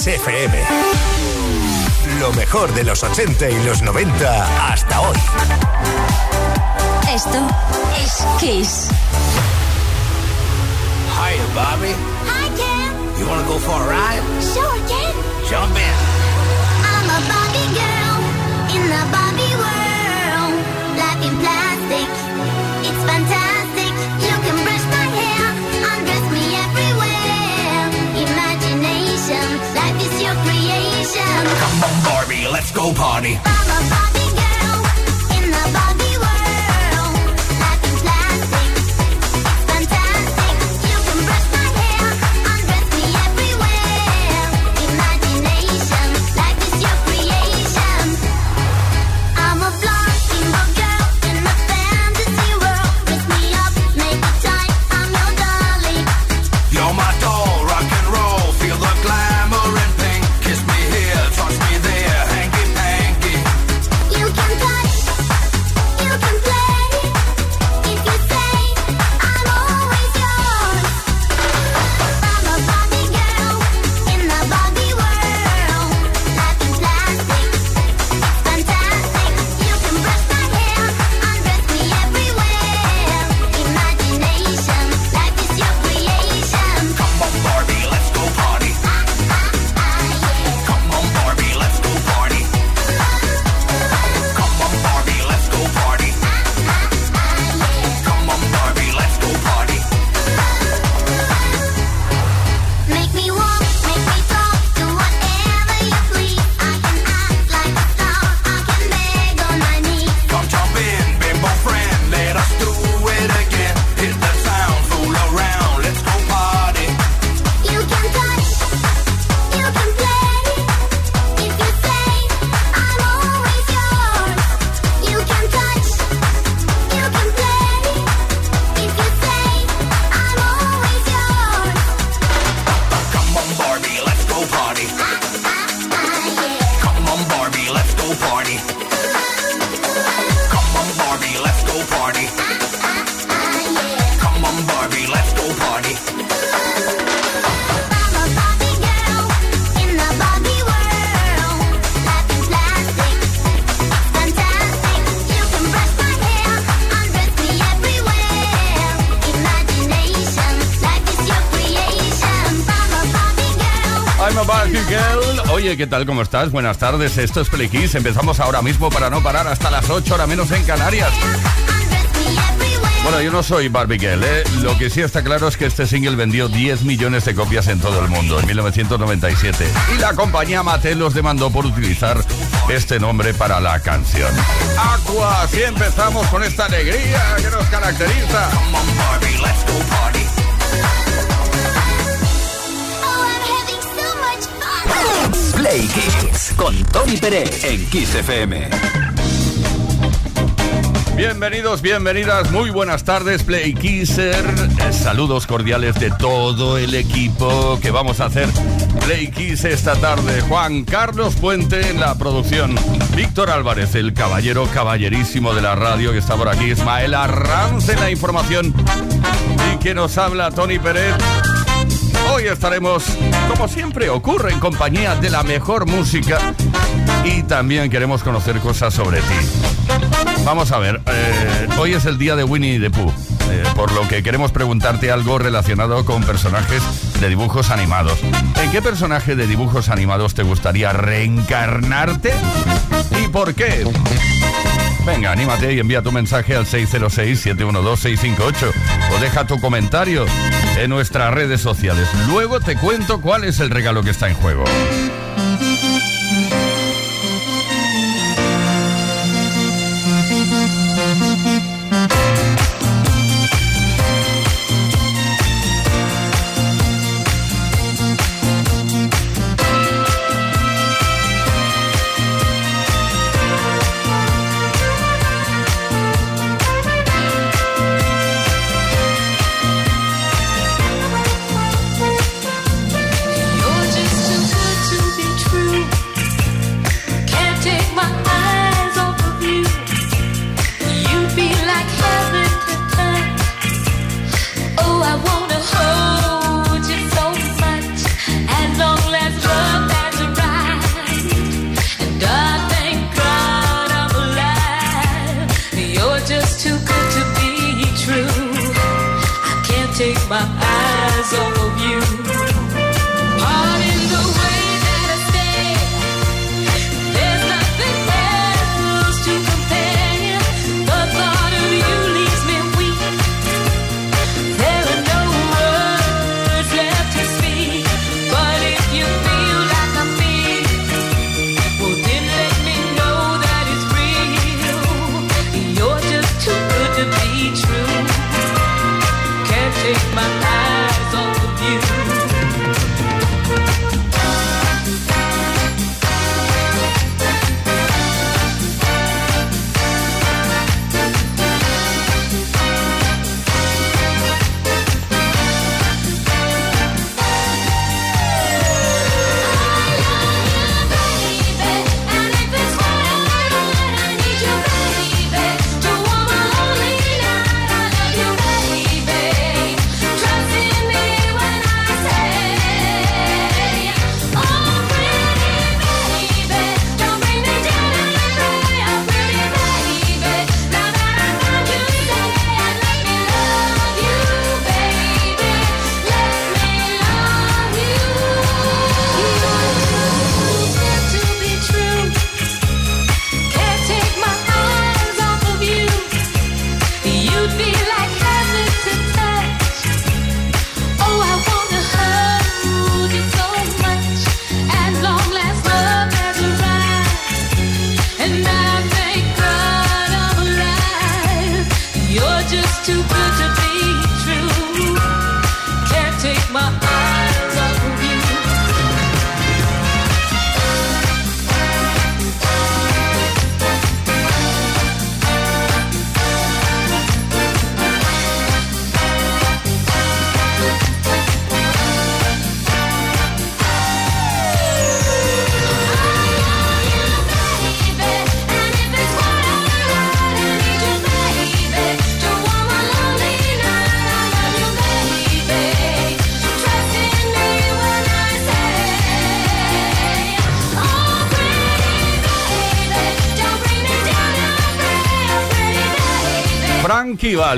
Kiss FM. Lo mejor de los 80 y los 90 hasta hoy. Esto es Kiss. Hi, Bobby. Hi, Ken. You wanna go for a ride? Sure, Ken. Jump in. I'm a Barbie girl in the Barbie world. Life in plastic, it's fantastic. Barbie, let's go party. ¿Qué tal? ¿Cómo estás? Buenas tardes. Esto es Play. Empezamos ahora mismo para no parar hasta las 8, hora menos en Canarias. Bueno, yo no soy Barbie Girl, ¿eh? Lo que sí está claro es que este single vendió 10 millones de copias en todo el mundo en 1997. Y la compañía Mattel los demandó por utilizar este nombre para la canción. Aqua, así empezamos con esta alegría que nos caracteriza. Play con Tony Pérez en Kiss FM. Bienvenidos, bienvenidas, muy buenas tardes, Play Kisser. Eh, saludos cordiales de todo el equipo que vamos a hacer Play Kiss esta tarde. Juan Carlos Puente en la producción. Víctor Álvarez, el caballero caballerísimo de la radio que está por aquí. Ismael Arranz en la información. Y que nos habla Tony Pérez. Hoy estaremos, como siempre ocurre, en compañía de la mejor música y también queremos conocer cosas sobre ti. Vamos a ver, eh, hoy es el día de Winnie the Pooh, eh, por lo que queremos preguntarte algo relacionado con personajes de dibujos animados. ¿En qué personaje de dibujos animados te gustaría reencarnarte? ¿Y por qué? Venga, anímate y envía tu mensaje al 606-712-658 o deja tu comentario en nuestras redes sociales. Luego te cuento cuál es el regalo que está en juego.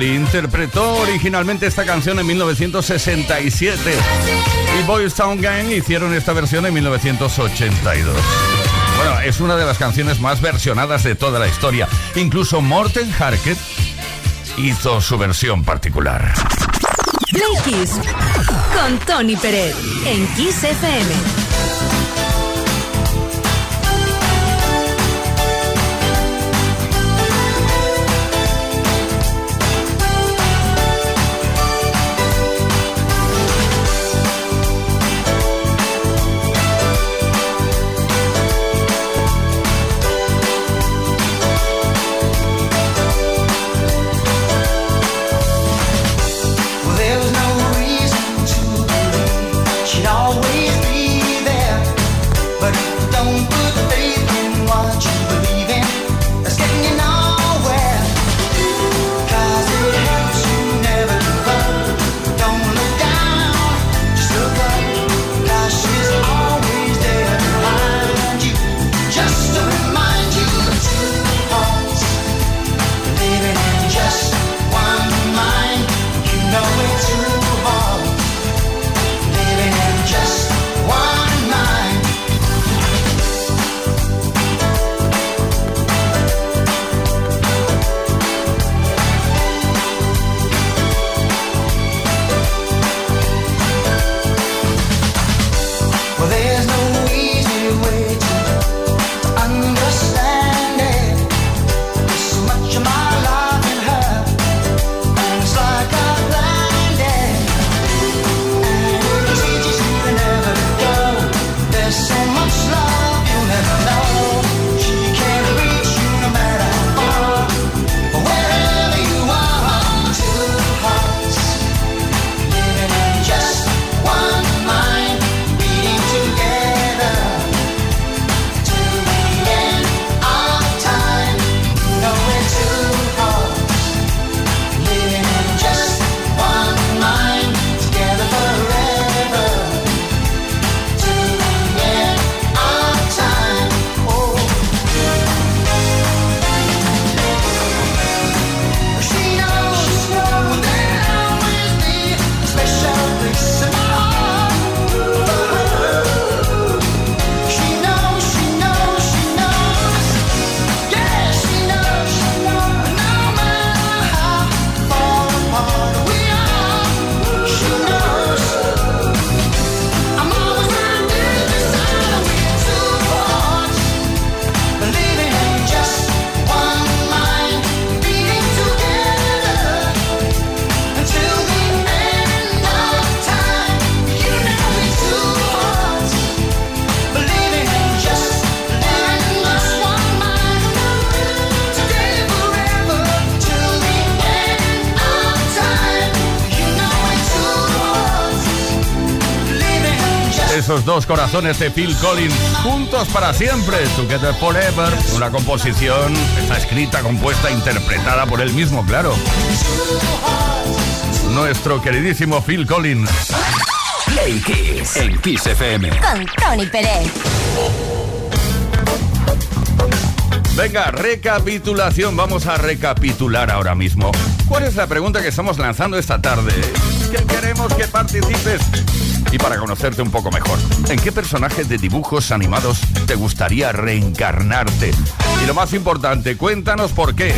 Interpretó originalmente esta canción en 1967 y Boys Town Gang hicieron esta versión en 1982. Bueno, es una de las canciones más versionadas de toda la historia. Incluso Morten Harket hizo su versión particular. Play Kiss con Tony Pérez en Kiss FM. Dos corazones de Phil Collins, juntos para siempre, Together Forever. Una composición, está escrita, compuesta, interpretada por él mismo, claro. Nuestro queridísimo Phil Collins. Play Kiss en Kiss FM. Con Tony Pérez. Venga, recapitulación. Vamos a recapitular ahora mismo. ¿Cuál es la pregunta que estamos lanzando esta tarde? Que queremos que participes. Y para conocerte un poco mejor, ¿en qué personaje de dibujos animados te gustaría reencarnarte? Y lo más importante, cuéntanos por qué.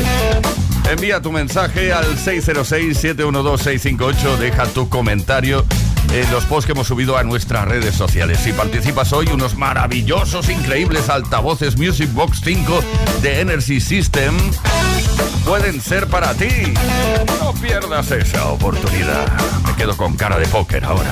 Envía tu mensaje al 606-712-658, deja tu comentario en los posts que hemos subido a nuestras redes sociales. Si participas hoy, unos maravillosos, increíbles altavoces Music Box 5 de Energy System pueden ser para ti. No pierdas esa oportunidad. Me quedo con cara de póker ahora.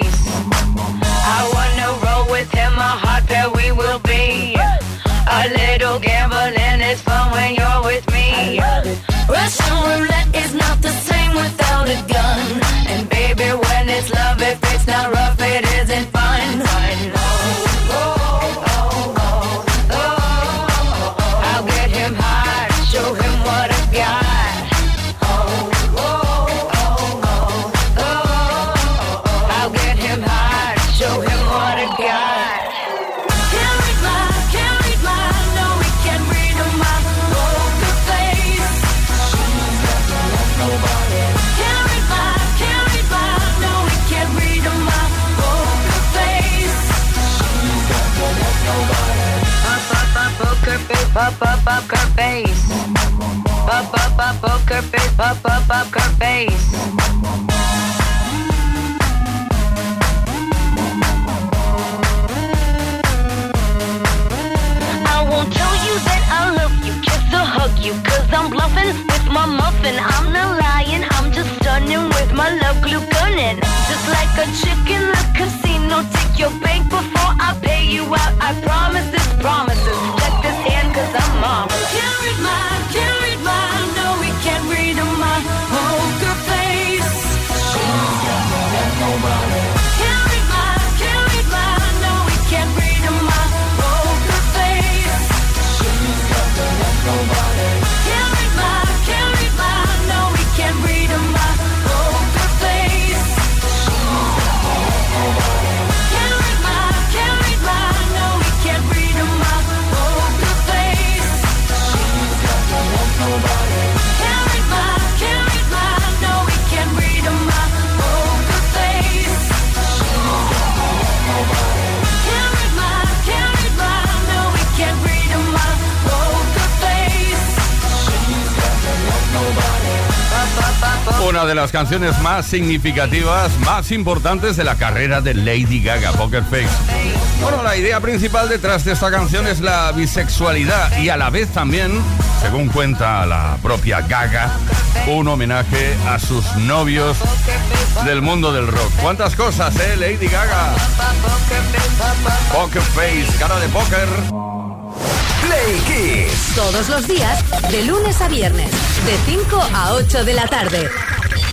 Poker poker face. I won't tell you that I love you, kiss or hug you, cause I'm bluffing with my muffin. I'm not lying, I'm just stunning with my love glue gunning. Just like a chick in the casino, take your bank de las canciones más significativas, más importantes de la carrera de Lady Gaga, Poker Face. Bueno, la idea principal detrás de esta canción es la bisexualidad y a la vez también, según cuenta la propia Gaga, un homenaje a sus novios del mundo del rock. ¿Cuántas cosas, eh, Lady Gaga? Poker Face, cara de póker. Play Kiss. Todos los días, de lunes a viernes, de 5 a 8 de la tarde.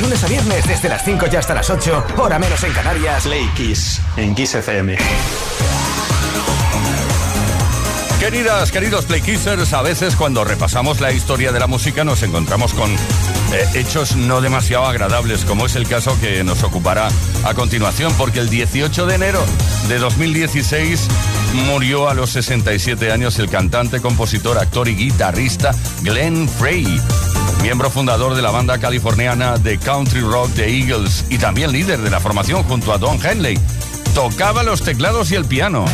lunes a viernes desde las 5 y hasta las 8, hora menos en Canarias. Play en Kiss FM. Queridas, queridos playkissers, a veces cuando repasamos la historia de la música nos encontramos con eh, hechos no demasiado agradables, como es el caso que nos ocupará a continuación, porque el 18 de enero de 2016 murió a los 67 años el cantante, compositor, actor y guitarrista Glenn Frey miembro fundador de la banda californiana de country rock The Eagles y también líder de la formación junto a Don Henley. Tocaba los teclados y el piano.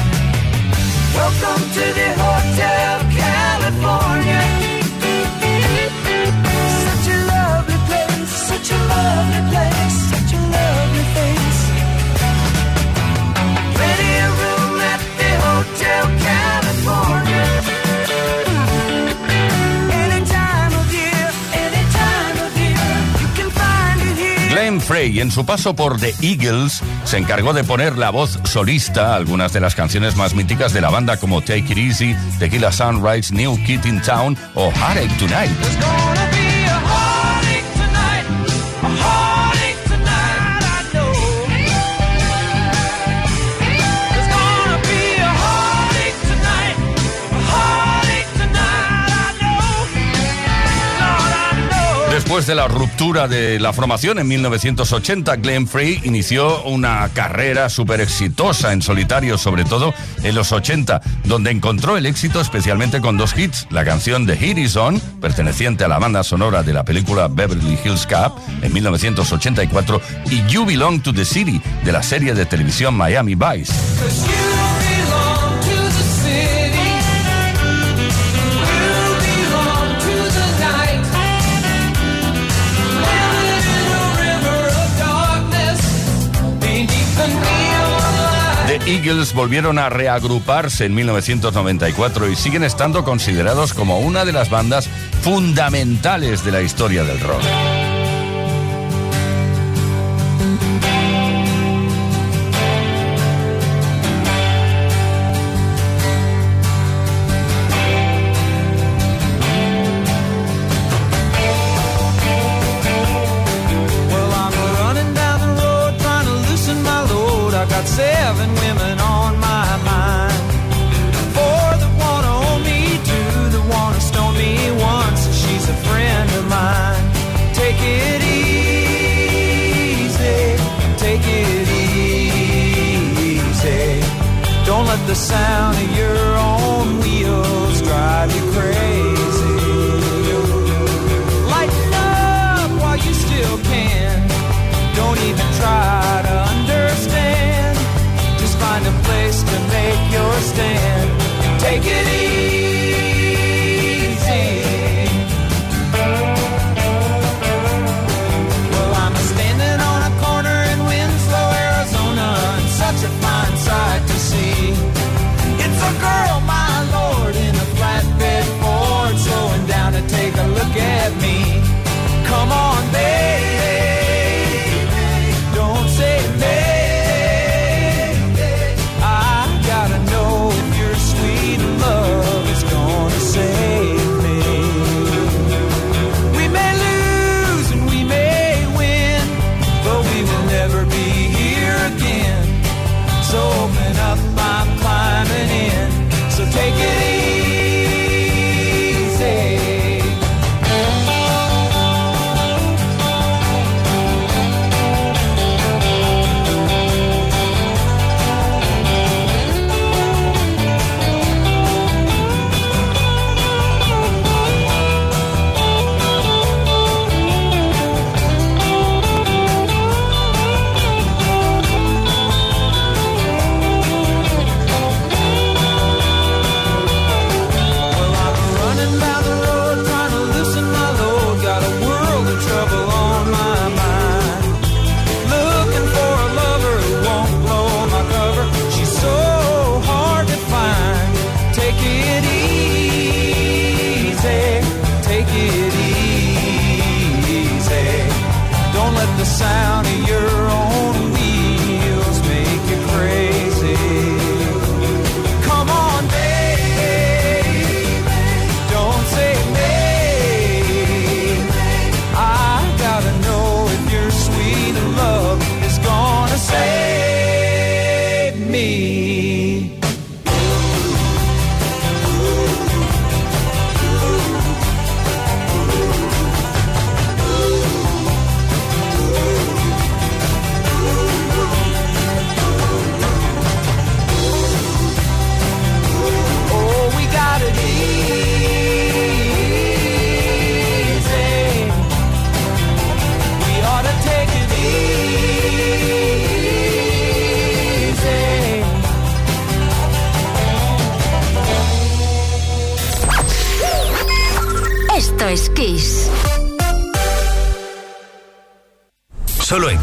Frey en su paso por The Eagles se encargó de poner la voz solista a algunas de las canciones más míticas de la banda como Take It Easy, Tequila Sunrise, New Kid in Town o Heartache Tonight. Después de la ruptura de la formación en 1980, Glenn Frey inició una carrera súper exitosa en solitario, sobre todo en los 80, donde encontró el éxito especialmente con dos hits, la canción de Hit Is On, perteneciente a la banda sonora de la película Beverly Hills Cup en 1984, y You Belong to the City, de la serie de televisión Miami Vice. Eagles volvieron a reagruparse en 1994 y siguen estando considerados como una de las bandas fundamentales de la historia del rock.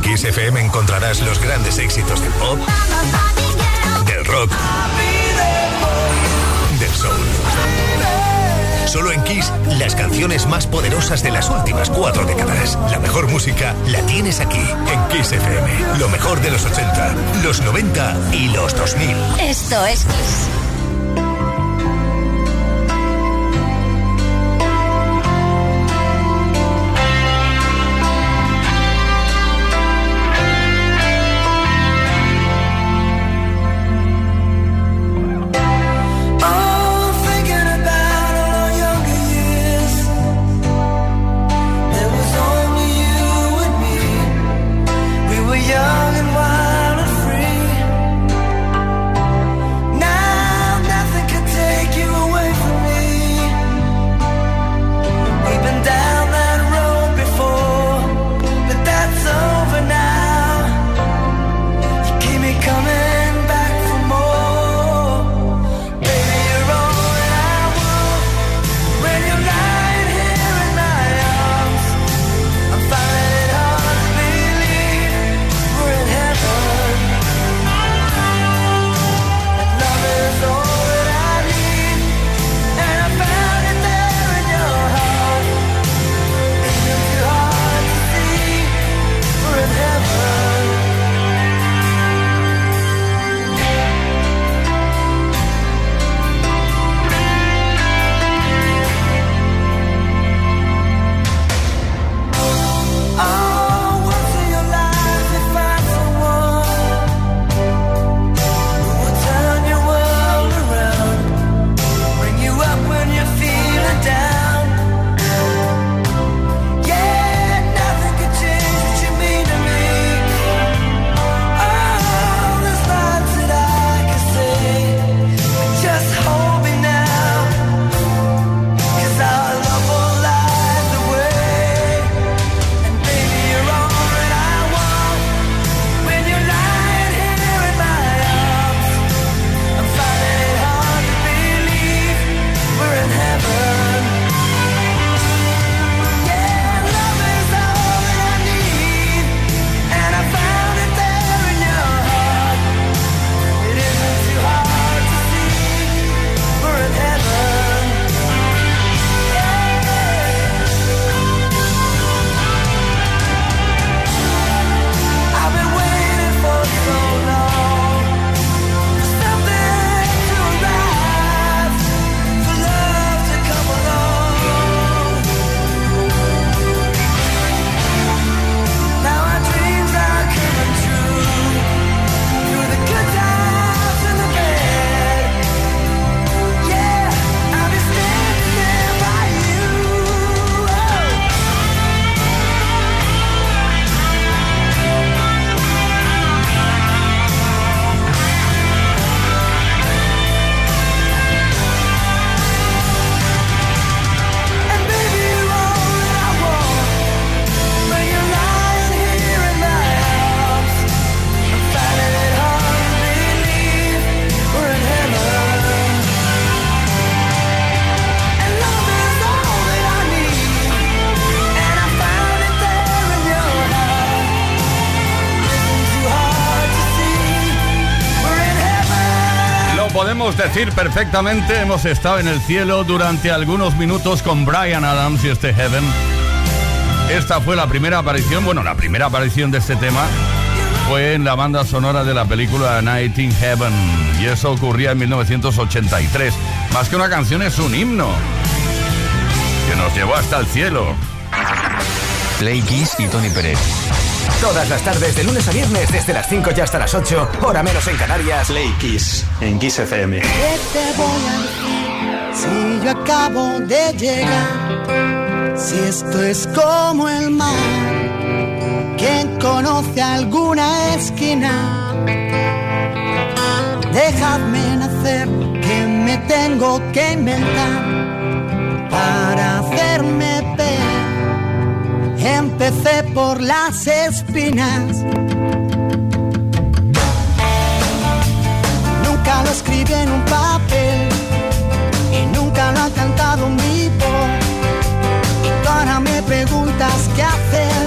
Kiss FM encontrarás los grandes éxitos del pop, del rock, del soul. Solo en Kiss, las canciones más poderosas de las últimas cuatro décadas. La mejor música la tienes aquí, en Kiss FM. Lo mejor de los 80, los 90 y los 2000. Esto es Kiss. Podemos decir perfectamente, hemos estado en el cielo durante algunos minutos con Brian Adams y este Heaven. Esta fue la primera aparición, bueno, la primera aparición de este tema fue en la banda sonora de la película Night in Heaven y eso ocurría en 1983. Más que una canción es un himno que nos llevó hasta el cielo. Play Kiss y Tony Pérez. Todas las tardes, de lunes a viernes, desde las 5 y hasta las 8, hora menos en Canarias. Play Kiss en Kiss FM. ¿Qué te voy a decir si yo acabo de llegar? Si esto es como el mar, ¿quién conoce alguna esquina? Dejadme nacer, que me tengo que inventar por las espinas. Nunca lo escribí en un papel y nunca lo ha cantado un vivo. Y ahora me preguntas qué hacer.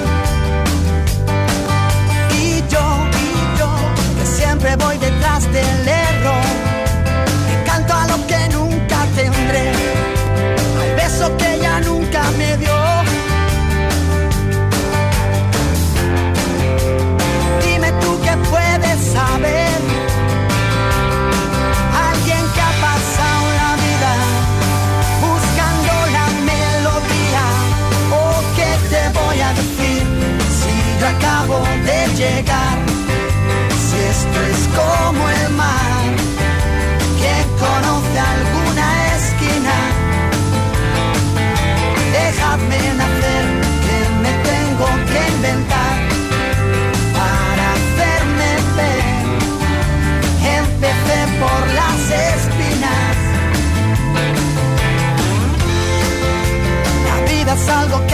Y yo, y yo, que siempre voy detrás del es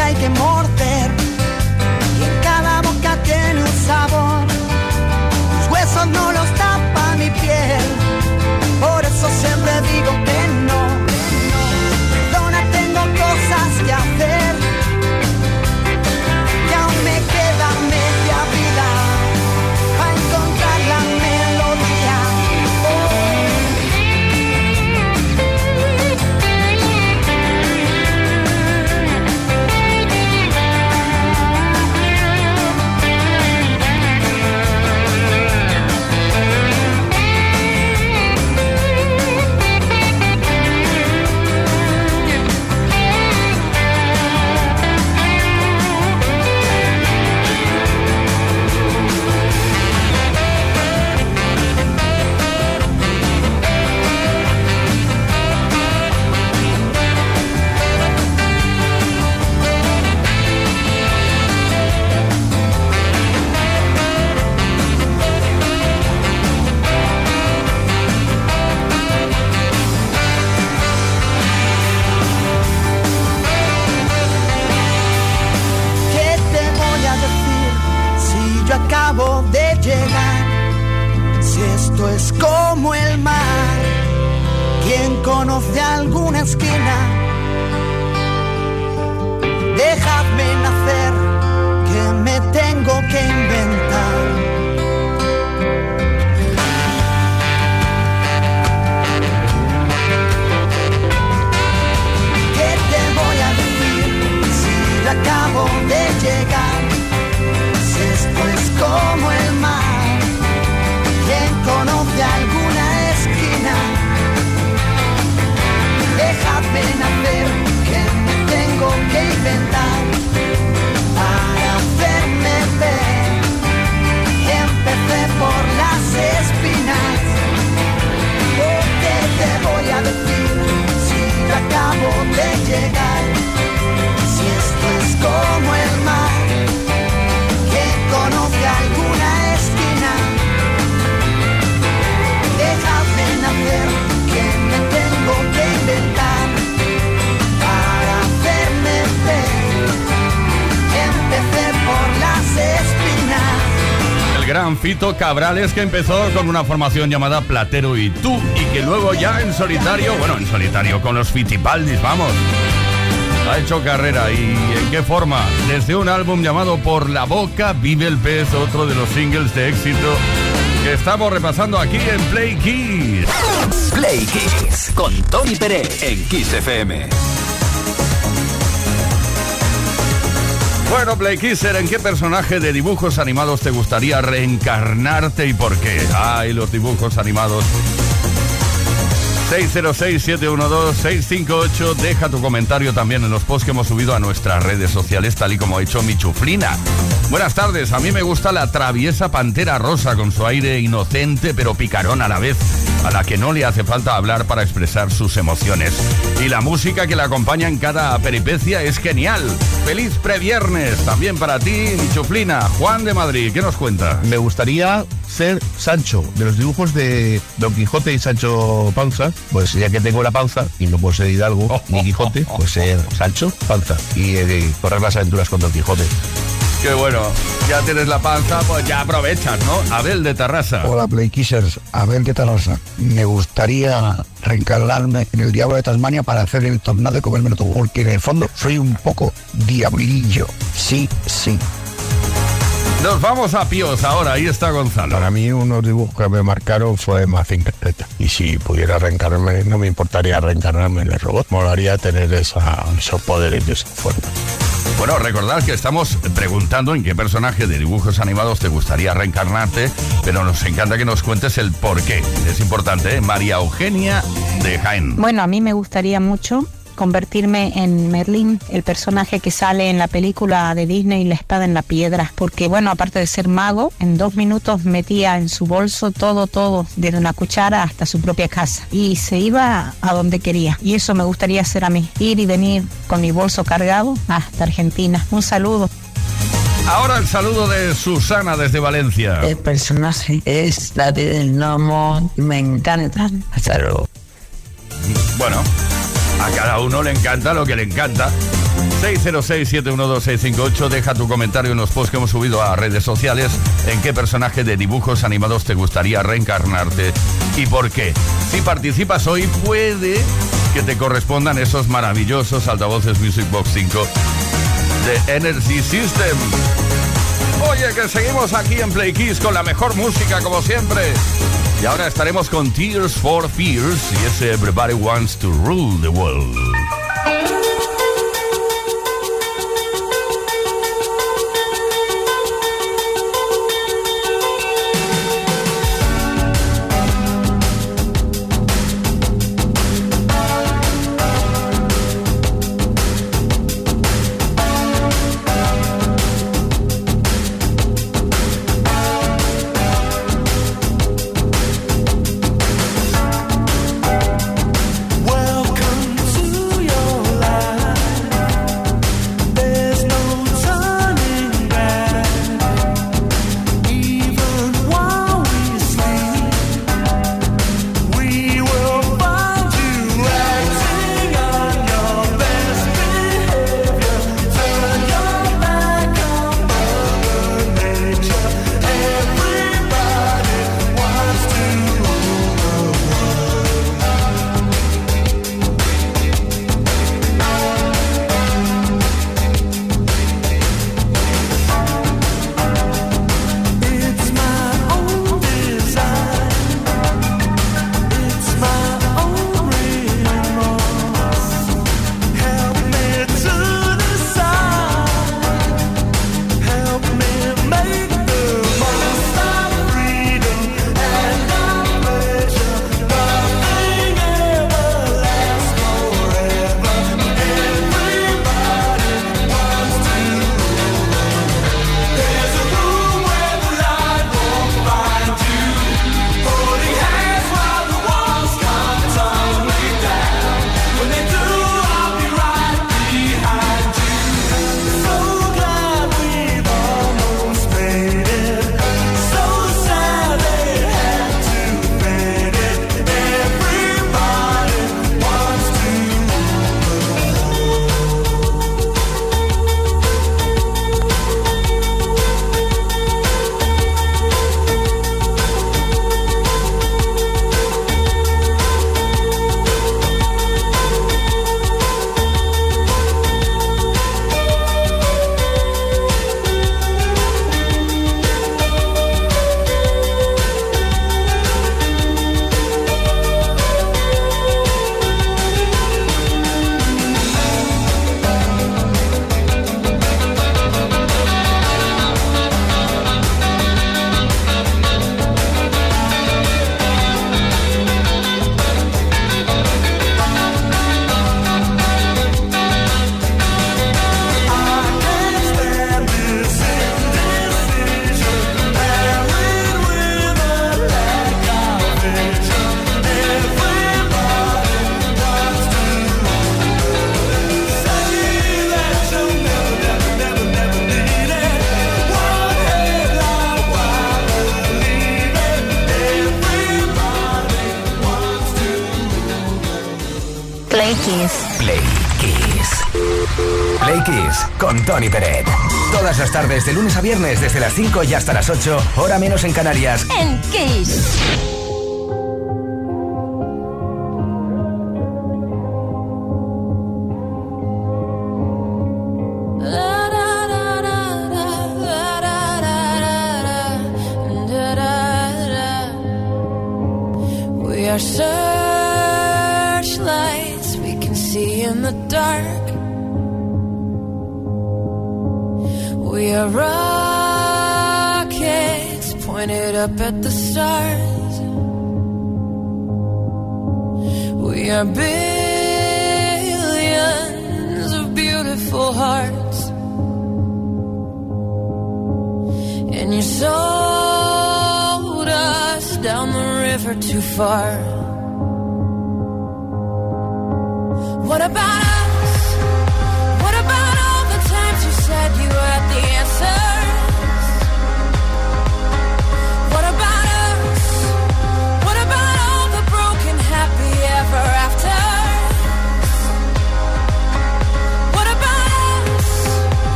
Fito Cabrales que empezó con una formación llamada Platero y tú y que luego ya en solitario, bueno, en solitario con los Fitipaldis, vamos. Ha hecho carrera y en qué forma. Desde un álbum llamado Por la Boca vive el pez, otro de los singles de éxito que estamos repasando aquí en Play Kiss. Play Kiss con Tony Pérez en Kiss FM. Bueno, Play Kisser, ¿en qué personaje de dibujos animados te gustaría reencarnarte y por qué? Ay, los dibujos animados. 606-712-658. Deja tu comentario también en los posts que hemos subido a nuestras redes sociales, tal y como ha hecho mi chuflina. Buenas tardes, a mí me gusta la traviesa pantera rosa con su aire inocente pero picarón a la vez, a la que no le hace falta hablar para expresar sus emociones. Y la música que la acompaña en cada peripecia es genial. Feliz previernes también para ti, mi chuflina. Juan de Madrid, ¿qué nos cuenta? Me gustaría ser Sancho, de los dibujos de Don Quijote y Sancho Panza. Pues ya que tengo la panza y no puedo ser Hidalgo ni Quijote, pues ser Sancho Panza y eh, correr las aventuras con Don Quijote. Qué bueno, ya tienes la panza, pues ya aprovechas, ¿no? Abel de Tarrasa. Hola Playkissers, Abel de Tarrasa. Me gustaría reencarnarme en el diablo de Tasmania para hacer el tornado y comérmelo todo, porque en el fondo soy un poco diablillo. Sí, sí. Nos vamos a Pios ahora, ahí está Gonzalo. Para mí unos dibujos que me marcaron fue Mazinger Z. Y si pudiera reencarnarme, no me importaría reencarnarme en el robot. Molaría tener esa, esos poderes de esa fuerza. Bueno, recordad que estamos preguntando en qué personaje de dibujos animados te gustaría reencarnarte, pero nos encanta que nos cuentes el por qué. Es importante, ¿eh? María Eugenia de Jaén. Bueno, a mí me gustaría mucho convertirme en Merlín, el personaje que sale en la película de Disney La espada en la piedra, porque bueno, aparte de ser mago, en dos minutos metía en su bolso todo, todo, desde una cuchara hasta su propia casa y se iba a donde quería. Y eso me gustaría hacer a mí, ir y venir con mi bolso cargado hasta Argentina. Un saludo. Ahora el saludo de Susana desde Valencia. El personaje es la del gnomo. Me encantan. Hasta luego. Bueno, a cada uno le encanta lo que le encanta. 606-712-658, deja tu comentario en los posts que hemos subido a redes sociales en qué personaje de dibujos animados te gustaría reencarnarte y por qué. Si participas hoy puede que te correspondan esos maravillosos altavoces Music Box 5 de Energy System. Oye, que seguimos aquí en Play Kiss con la mejor música como siempre. Y ahora estaremos con Tears for Fears y ese Everybody Wants to Rule the World. Kiss con Tony Peret. Todas las tardes, de lunes a viernes, desde las 5 y hasta las 8, hora menos en Canarias. En Kiss. up at the stars. We are billions of beautiful hearts. And you sold us down the river too far.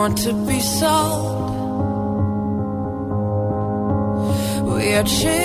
want to be sold. We are chasing.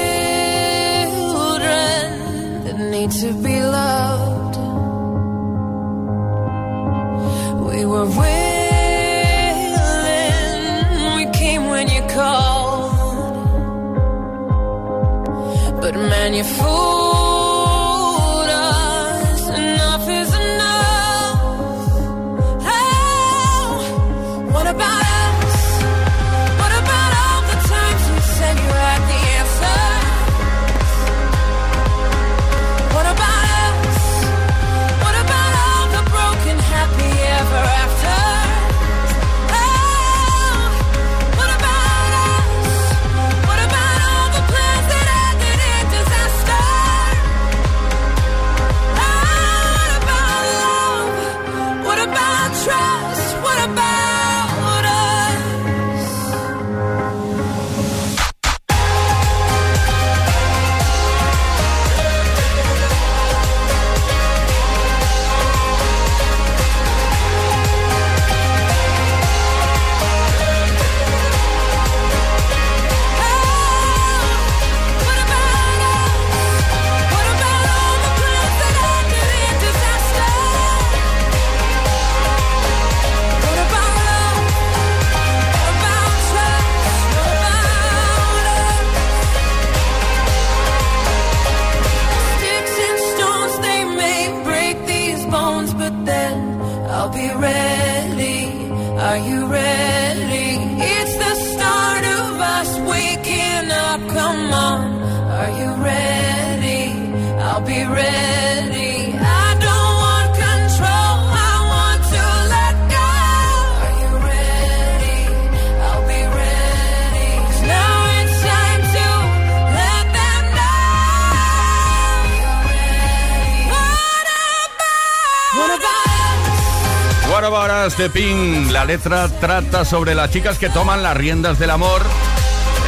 Letra trata sobre las chicas que toman las riendas del amor,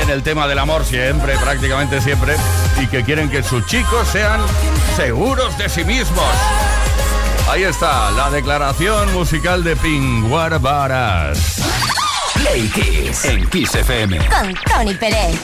en el tema del amor siempre, prácticamente siempre, y que quieren que sus chicos sean seguros de sí mismos. Ahí está la declaración musical de Pinguar Varas. Play Kiss en Kiss FM. Con Tony Pérez.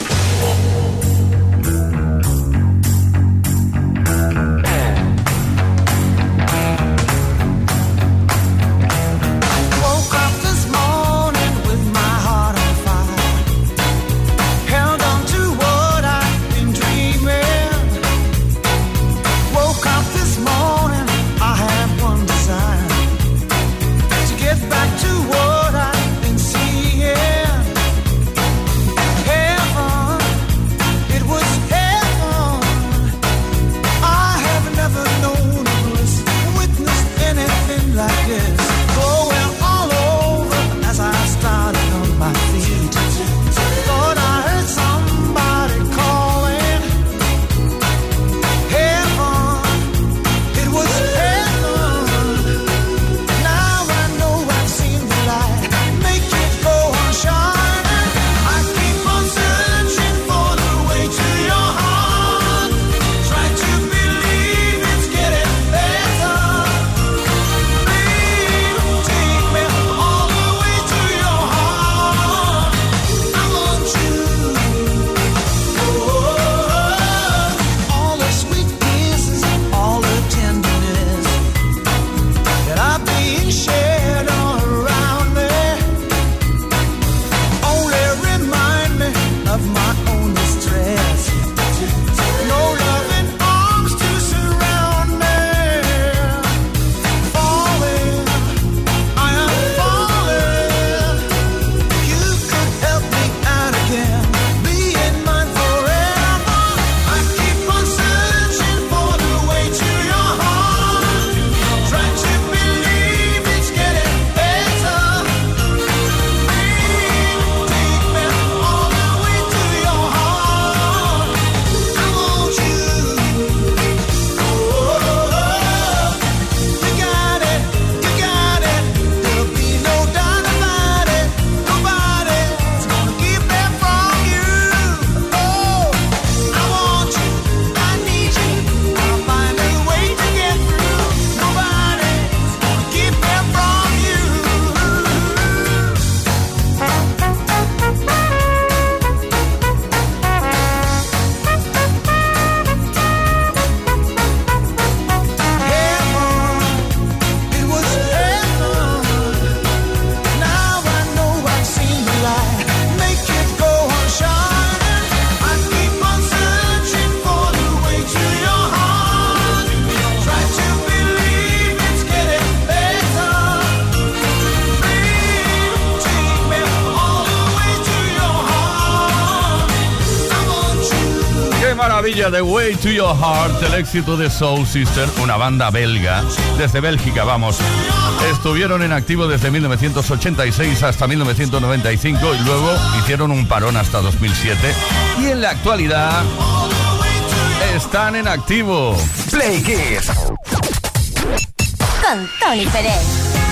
to Your Heart, el éxito de Soul Sister, una banda belga, desde Bélgica, vamos. Estuvieron en activo desde 1986 hasta 1995 y luego hicieron un parón hasta 2007. Y en la actualidad están en activo. Play Kids. Con Tony Pérez.